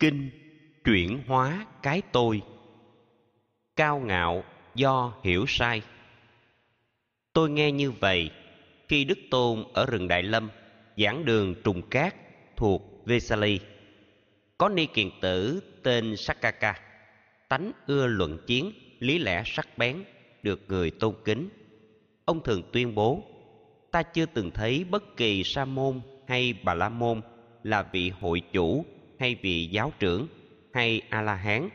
kinh chuyển hóa cái tôi. Cao ngạo do hiểu sai. Tôi nghe như vậy, khi đức tôn ở rừng đại lâm, giảng đường trùng cát thuộc vesali, có ni kiền tử tên sakaka, tánh ưa luận chiến, lý lẽ sắc bén, được người tôn kính. Ông thường tuyên bố, ta chưa từng thấy bất kỳ sa môn hay bà la môn là vị hội chủ hay vị giáo trưởng, hay a la hán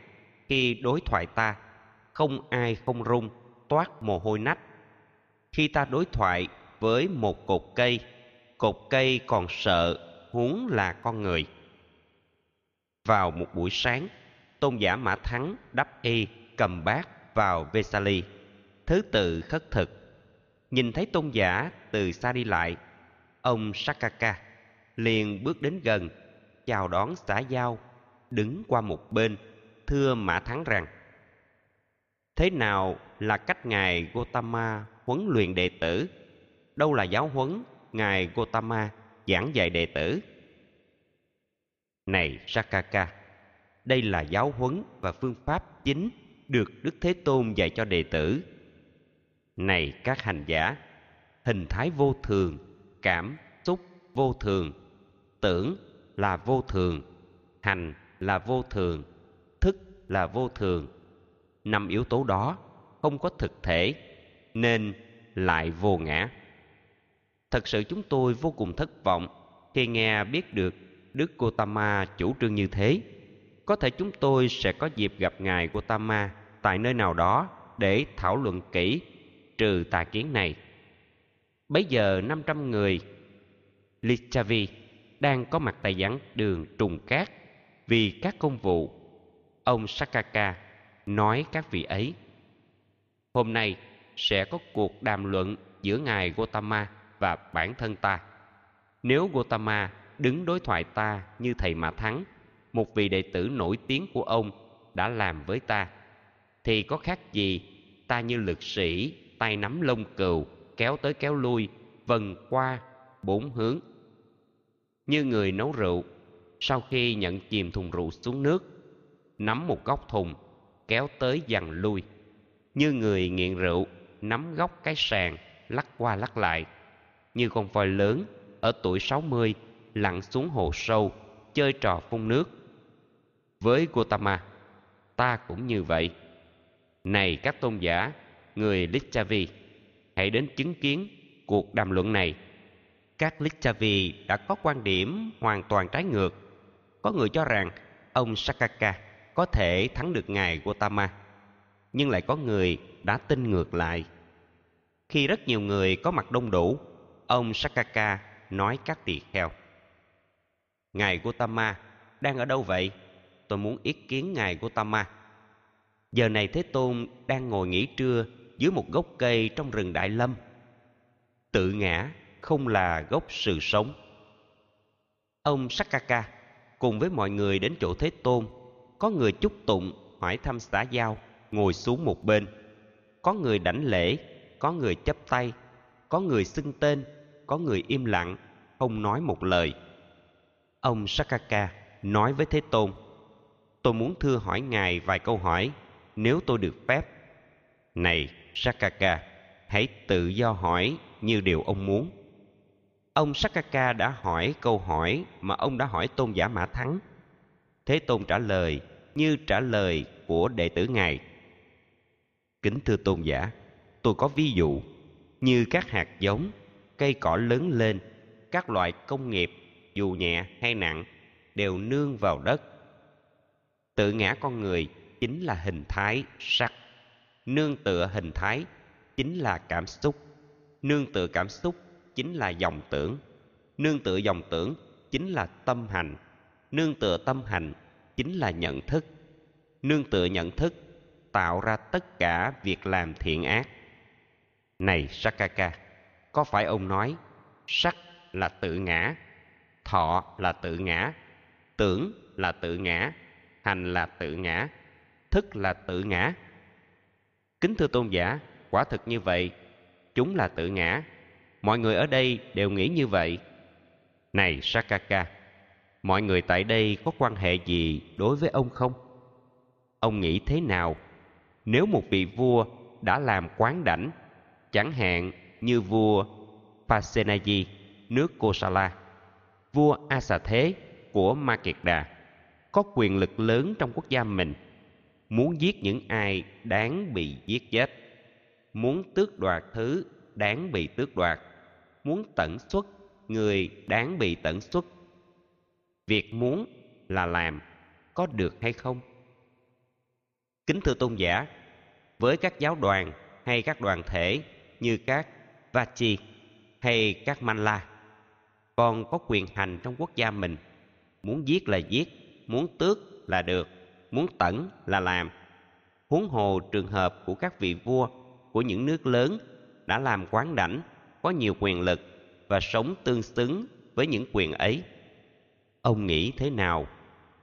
khi đối thoại ta, không ai không run, toát mồ hôi nách. Khi ta đối thoại với một cột cây cột cây còn sợ, huống là con người. Vào một buổi sáng, tôn giả mã thắng đắp y, cầm bát vào vesali, thứ tự khất thực. Nhìn thấy tôn giả từ xa đi lại, ông sakaka liền bước đến gần chào đón xã giao, đứng qua một bên, thưa mã thắng rằng, thế nào là cách ngài gotama huấn luyện đệ tử? Đâu là giáo huấn ngài gotama giảng dạy đệ tử? Này sakaka, đây là giáo huấn và phương pháp chính được đức thế tôn dạy cho đệ tử. Này các hành giả, hình thái vô thường, cảm xúc vô thường, tưởng là vô thường, hành là vô thường, thức là vô thường. Năm yếu tố đó không có thực thể nên lại vô ngã. Thật sự chúng tôi vô cùng thất vọng khi nghe biết được đức gotama chủ trương như thế. Có thể chúng tôi sẽ có dịp gặp ngài gotama tại nơi nào đó để thảo luận kỹ trừ tà kiến này. Bấy giờ 500 người Lichavi đang có mặt tại giảng đường trùng cát vì các công vụ. Ông Sakaka nói các vị ấy, hôm nay sẽ có cuộc đàm luận giữa ngài Gotama và bản thân ta. Nếu Gotama đứng đối thoại ta như thầy mà thắng, một vị đệ tử nổi tiếng của ông đã làm với ta, thì có khác gì ta như lực sĩ tay nắm lông cừu kéo tới kéo lui vần qua bốn hướng như người nấu rượu. Sau khi nhận chìm thùng rượu xuống nước, nắm một góc thùng, kéo tới dằn lui. Như người nghiện rượu, nắm góc cái sàn, lắc qua lắc lại. Như con voi lớn, ở tuổi 60 lặn xuống hồ sâu, chơi trò phun nước. Với Gautama ta cũng như vậy. Này các tôn giả, người Lichavi hãy đến chứng kiến cuộc đàm luận này các Lichavi đã có quan điểm hoàn toàn trái ngược. Có người cho rằng ông Sakaka có thể thắng được ngài Gautama, nhưng lại có người đã tin ngược lại. Khi rất nhiều người có mặt đông đủ, ông Sakaka nói các tỳ kheo, ngài Gautama đang ở đâu vậy? Tôi muốn ý kiến ngài Gautama. Giờ này thế tôn đang ngồi nghỉ trưa dưới một gốc cây trong rừng đại lâm. Tự ngã không là gốc sự sống. Ông Sakaka cùng với mọi người đến chỗ thế tôn, có người chúc tụng, hỏi thăm xã giao, ngồi xuống một bên. Có người đảnh lễ, có người chấp tay, có người xưng tên, có người im lặng, không nói một lời. Ông sakaka nói với thế tôn, tôi muốn thưa hỏi ngài vài câu hỏi, nếu tôi được phép. Này, sakaka, hãy tự do hỏi như điều ông muốn ông sakaka đã hỏi câu hỏi mà ông đã hỏi tôn giả mã thắng. Thế tôn trả lời, như trả lời của đệ tử ngài. Kính thưa tôn giả, tôi có ví dụ như các hạt giống, cây cỏ lớn lên, các loại công nghiệp, dù nhẹ hay nặng, đều nương vào đất. Tự ngã con người chính là hình thái sắc, nương tựa hình thái chính là cảm xúc. Nương tựa cảm xúc chính là dòng tưởng. Nương tựa dòng tưởng chính là tâm hành. Nương tựa tâm hành chính là nhận thức. Nương tựa nhận thức tạo ra tất cả việc làm thiện ác. Này sakaka, có phải ông nói sắc là tự ngã, thọ là tự ngã, tưởng là tự ngã, hành là tự ngã, thức là tự ngã? Kính thưa tôn giả, quả thực như vậy, chúng là tự ngã mọi người ở đây đều nghĩ như vậy. Này sakaka mọi người tại đây có quan hệ gì đối với ông không? Ông nghĩ thế nào? Nếu một vị vua đã làm quán đảnh chẳng hạn như vua Pasenadi nước Kosala, vua Asa Thế của Ma Kiệt Đà, có quyền lực lớn trong quốc gia mình, muốn giết những ai đáng bị giết chết, muốn tước đoạt thứ đáng bị tước đoạt, muốn tẩn xuất người đáng bị tẩn xuất. Việc muốn là làm, có được hay không? Kính thưa tôn giả, với các giáo đoàn hay các đoàn thể như các Vachi hay các Manla, con có quyền hành trong quốc gia mình. Muốn giết là giết, muốn tước là được, muốn tẩn là làm. Huống hồ trường hợp của các vị vua của những nước lớn đã làm quán đảnh, có nhiều quyền lực và sống tương xứng với những quyền ấy. Ông nghĩ thế nào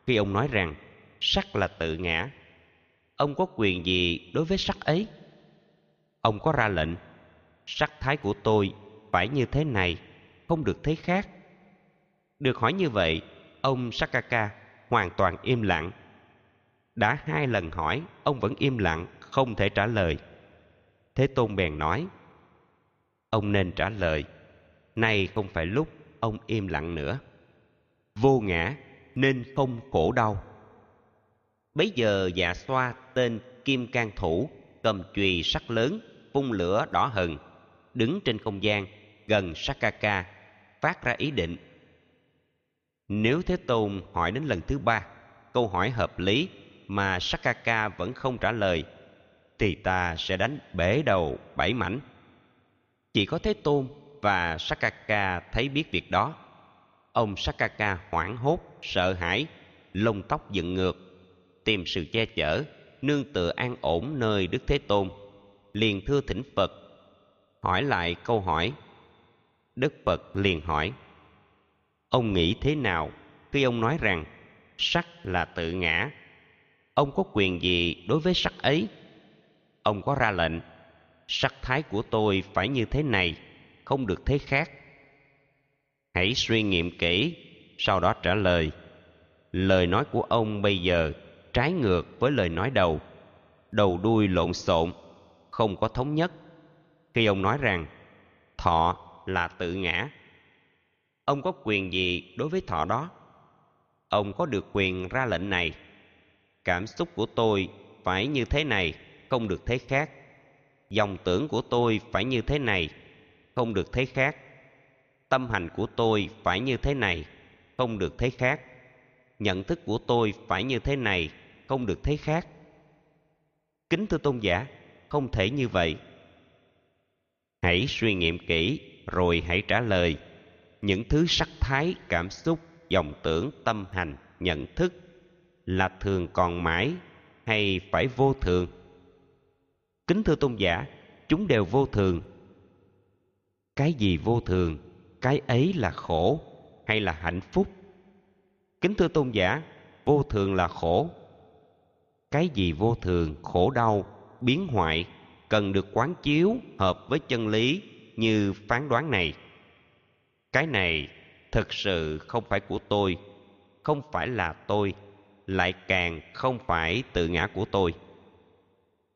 khi ông nói rằng sắc là tự ngã? Ông có quyền gì đối với sắc ấy? Ông có ra lệnh, sắc thái của tôi phải như thế này, không được thế khác. Được hỏi như vậy, ông Sakaka hoàn toàn im lặng. Đã hai lần hỏi, ông vẫn im lặng, không thể trả lời. Thế Tôn bèn nói, ông nên trả lời, nay không phải lúc ông im lặng nữa. Vô ngã nên không khổ đau. Bấy giờ dạ xoa tên Kim Can Thủ cầm chùy sắt lớn phun lửa đỏ hừng đứng trên không gian gần Sakaka phát ra ý định nếu Thế Tôn hỏi đến lần thứ ba câu hỏi hợp lý mà Sakaka vẫn không trả lời thì ta sẽ đánh bể đầu bảy mảnh chỉ có Thế Tôn và Sakaka thấy biết việc đó ông Sakaka hoảng hốt, sợ hãi, lông tóc dựng ngược, tìm sự che chở, nương tựa an ổn nơi Đức Thế Tôn, liền thưa thỉnh Phật, hỏi lại câu hỏi Đức Phật liền hỏi, Ông nghĩ thế nào khi ông nói rằng, sắc là tự ngã? Ông có quyền gì đối với sắc ấy? Ông có ra lệnh sắc thái của tôi phải như thế này, không được thế khác. Hãy suy nghiệm kỹ, sau đó trả lời. Lời nói của ông bây giờ trái ngược với lời nói đầu, đầu đuôi lộn xộn, không có thống nhất. Khi ông nói rằng thọ là tự ngã ông có quyền gì đối với thọ đó ông có được quyền ra lệnh này cảm xúc của tôi phải như thế này không được thế khác dòng tưởng của tôi phải như thế này, không được thế khác. Tâm hành của tôi phải như thế này, không được thế khác. Nhận thức của tôi phải như thế này, không được thế khác. Kính thưa tôn giả, không thể như vậy. Hãy suy nghiệm kỹ, rồi hãy trả lời. Những thứ sắc thái, cảm xúc, dòng tưởng, tâm hành, nhận thức là thường còn mãi hay phải vô thường? Kính thưa tôn giả, chúng đều vô thường. Cái gì vô thường, cái ấy là khổ hay là hạnh phúc? Kính thưa tôn giả, vô thường là khổ. Cái gì vô thường, khổ đau, biến hoại cần được quán chiếu hợp với chân lý như phán đoán này. Cái này thực sự không phải của tôi, không phải là tôi, lại càng không phải tự ngã của tôi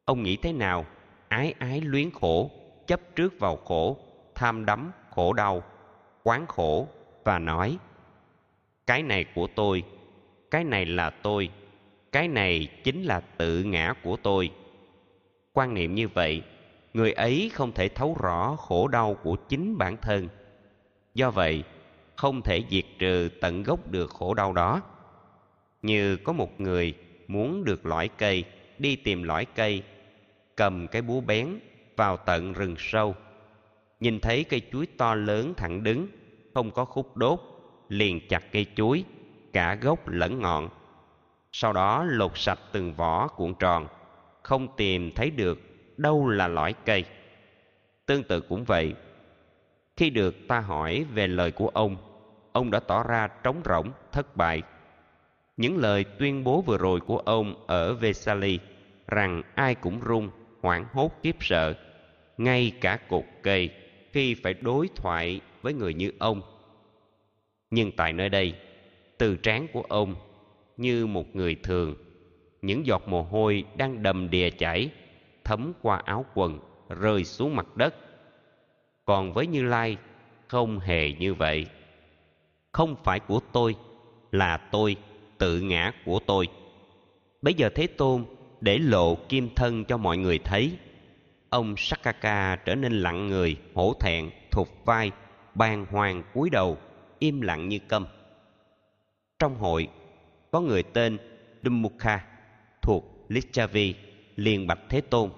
ông nghĩ thế nào? Ái ái luyến khổ, chấp trước vào khổ, tham đắm khổ đau, quán khổ và nói, cái này của tôi, cái này là tôi, cái này chính là tự ngã của tôi. Quan niệm như vậy, người ấy không thể thấu rõ khổ đau của chính bản thân. Do vậy, không thể diệt trừ tận gốc được khổ đau đó. Như có một người muốn được lõi cây, đi tìm lõi cây cầm cái búa bén vào tận rừng sâu. Nhìn thấy cây chuối to lớn thẳng đứng, không có khúc đốt, liền chặt cây chuối, cả gốc lẫn ngọn. Sau đó lột sạch từng vỏ cuộn tròn, không tìm thấy được đâu là lõi cây. Tương tự cũng vậy, khi được ta hỏi về lời của ông ông đã tỏ ra trống rỗng, thất bại. Những lời tuyên bố vừa rồi của ông ở Vesali rằng ai cũng run hoảng hốt khiếp sợ. Ngay cả cột cây khi phải đối thoại với người như ông. Nhưng tại nơi đây, từ trán của ông như một người thường. Những giọt mồ hôi đang đầm đìa chảy, thấm qua áo quần, rơi xuống mặt đất. Còn với như lai, không hề như vậy. Không phải của tôi, là tôi, tự ngã của tôi. Bấy giờ thế tôn để lộ kim thân cho mọi người thấy ông sakaka trở nên lặng người hổ thẹn thụt vai bàng hoàng cúi đầu im lặng như câm trong hội có người tên Dumukha thuộc Lichavi liền bạch Thế Tôn.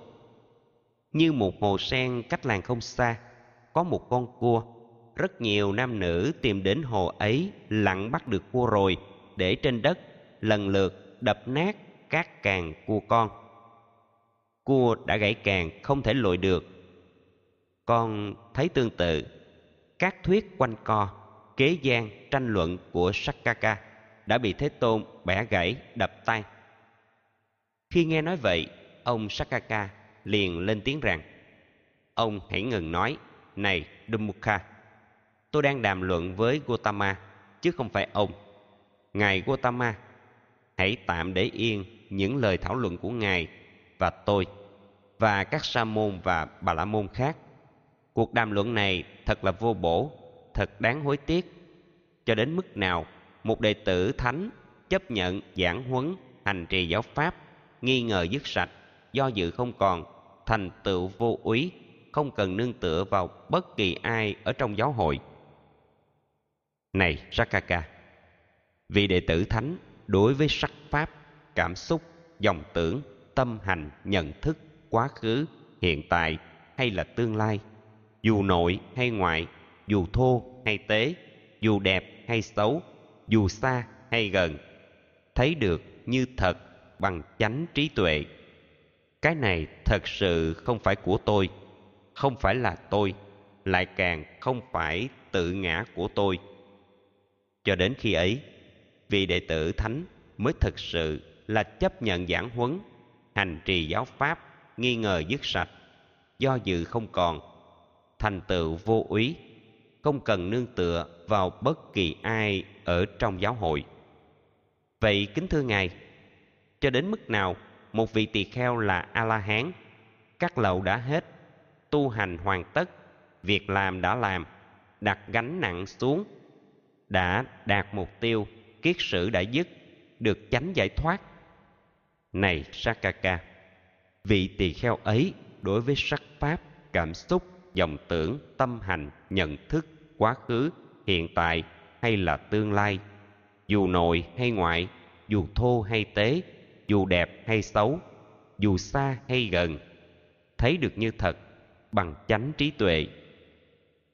Như một hồ sen cách làng không xa, có một con cua. Rất nhiều nam nữ tìm đến hồ ấy lặng bắt được cua rồi, để trên đất lần lượt đập nát các càng cua con. Cua đã gãy càng không thể lội được. Con thấy tương tự, các thuyết quanh co, kế gian, tranh luận của Sakaka đã bị Thế Tôn bẻ gãy, đập tay. Khi nghe nói vậy, ông Sakaka liền lên tiếng rằng Ông hãy ngừng nói, này Dumukha, tôi đang đàm luận với Gotama, chứ không phải ông. Ngài Gotama, hãy tạm để yên những lời thảo luận của Ngài và tôi và các sa môn và bà la môn khác. Cuộc đàm luận này thật là vô bổ, thật đáng hối tiếc. Cho đến mức nào một đệ tử thánh chấp nhận giảng huấn hành trì giáo pháp nghi ngờ dứt sạch do dự không còn thành tựu vô úy không cần nương tựa vào bất kỳ ai ở trong giáo hội này sakaka vị đệ tử thánh đối với sắc pháp cảm xúc, dòng tưởng, tâm hành, nhận thức, quá khứ, hiện tại hay là tương lai. Dù nội hay ngoại, dù thô hay tế, dù đẹp hay xấu, dù xa hay gần, thấy được như thật bằng chánh trí tuệ. Cái này thật sự không phải của tôi, không phải là tôi, lại càng không phải tự ngã của tôi. Cho đến khi ấy, vị đệ tử thánh mới thực sự là chấp nhận giảng huấn, hành trì giáo pháp, nghi ngờ dứt sạch, do dự không còn, thành tựu vô úy, không cần nương tựa vào bất kỳ ai ở trong giáo hội. Vậy kính thưa ngài, cho đến mức nào một vị tỳ kheo là a la hán các lậu đã hết, tu hành hoàn tất, việc làm đã làm, đặt gánh nặng xuống, đã đạt mục tiêu kiết sử đã dứt, được chánh giải thoát này sakaka, vị tỳ kheo ấy đối với sắc pháp, cảm xúc, dòng tưởng, tâm hành, nhận thức, quá khứ, hiện tại hay là tương lai, dù nội hay ngoại, dù thô hay tế, dù đẹp hay xấu, dù xa hay gần, thấy được như thật, bằng chánh trí tuệ.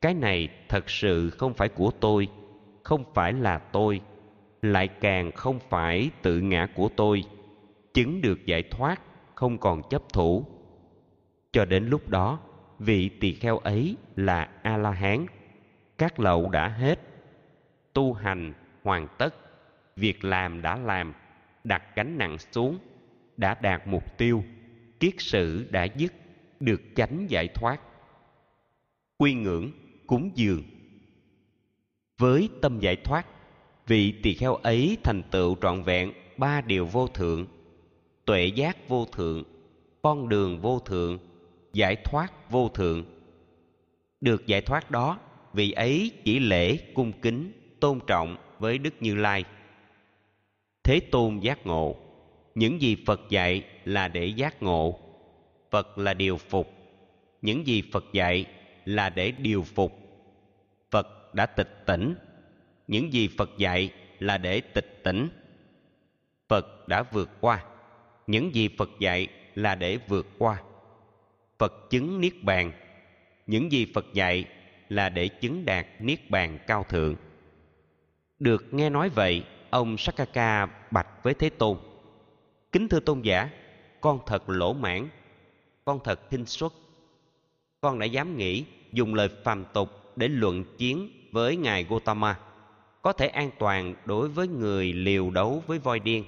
Cái này thật sự không phải của tôi, không phải là tôi, lại càng không phải tự ngã của tôi chứng được giải thoát, không còn chấp thủ. Cho đến lúc đó, vị tỳ kheo ấy là a la hán các lậu đã hết, tu hành hoàn tất, việc làm đã làm, đặt gánh nặng xuống, đã đạt mục tiêu, kiết sử đã dứt, được chánh giải thoát. Quy ngưỡng cúng dường. Với tâm giải thoát, vị tỳ kheo ấy thành tựu trọn vẹn ba điều vô thượng tuệ giác vô thượng, con đường vô thượng, giải thoát vô thượng. Được giải thoát đó, vị ấy chỉ lễ cung kính, tôn trọng với đức như lai. Thế tôn giác ngộ, những gì phật dạy là để giác ngộ, phật là điều phục. Những gì phật dạy là để điều phục. Phật đã tịch tỉnh, những gì phật dạy là để tịch tỉnh. Phật đã vượt qua những gì phật dạy là để vượt qua. Phật chứng niết bàn. Những gì phật dạy là để chứng đạt niết bàn cao thượng. Được nghe nói vậy, ông sakaka bạch với thế tôn. Kính thưa tôn giả, con thật lỗ mãn, con thật khinh suất. Con đã dám nghĩ dùng lời phàm tục để luận chiến với ngài gotama có thể an toàn đối với người liều đấu với voi điên,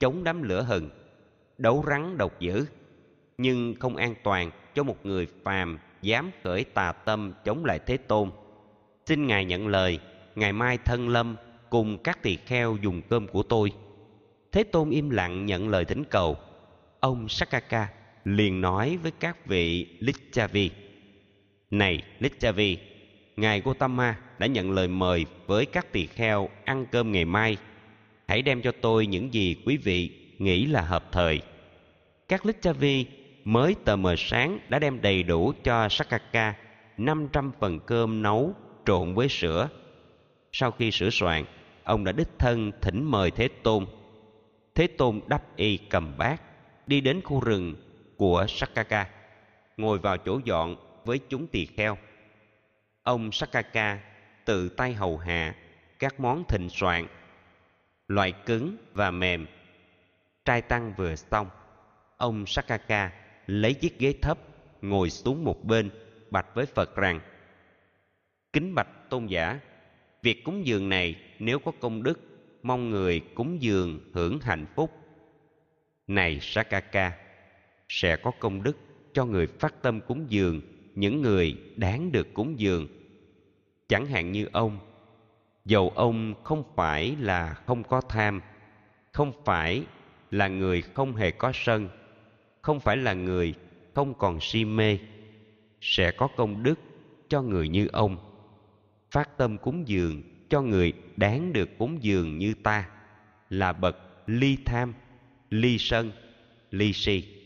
chống đám lửa hừng đấu rắn độc dữ, nhưng không an toàn cho một người phàm dám khởi tà tâm chống lại thế tôn. Xin ngài nhận lời, ngày mai thân lâm cùng các tỳ kheo dùng cơm của tôi. Thế tôn im lặng nhận lời thỉnh cầu. Ông sakaka liền nói với các vị lichavi này lichavi ngài gotama đã nhận lời mời với các tỳ kheo ăn cơm ngày mai. Hãy đem cho tôi những gì quý vị nghĩ là hợp thời các lichavi mới tờ mờ sáng đã đem đầy đủ cho sakaka 500 phần cơm nấu trộn với sữa. Sau khi sửa soạn, ông đã đích thân thỉnh mời Thế Tôn. Thế Tôn đắp y cầm bát, đi đến khu rừng của Sakaka, ngồi vào chỗ dọn với chúng tỳ kheo. Ông Sakaka tự tay hầu hạ các món thịnh soạn, loại cứng và mềm. Trai tăng vừa xong, ông Sakaka lấy chiếc ghế thấp ngồi xuống một bên bạch với Phật rằng Kính bạch tôn giả, việc cúng dường này nếu có công đức, mong người cúng dường hưởng hạnh phúc. Này Sakaka, sẽ có công đức cho người phát tâm cúng dường những người đáng được cúng dường. Chẳng hạn như ông, dầu ông không phải là không có tham, không phải là người không hề có sân, không phải là người không còn si mê, sẽ có công đức cho người như ông phát tâm cúng dường cho người đáng được cúng dường như ta là bậc ly tham ly sân ly si.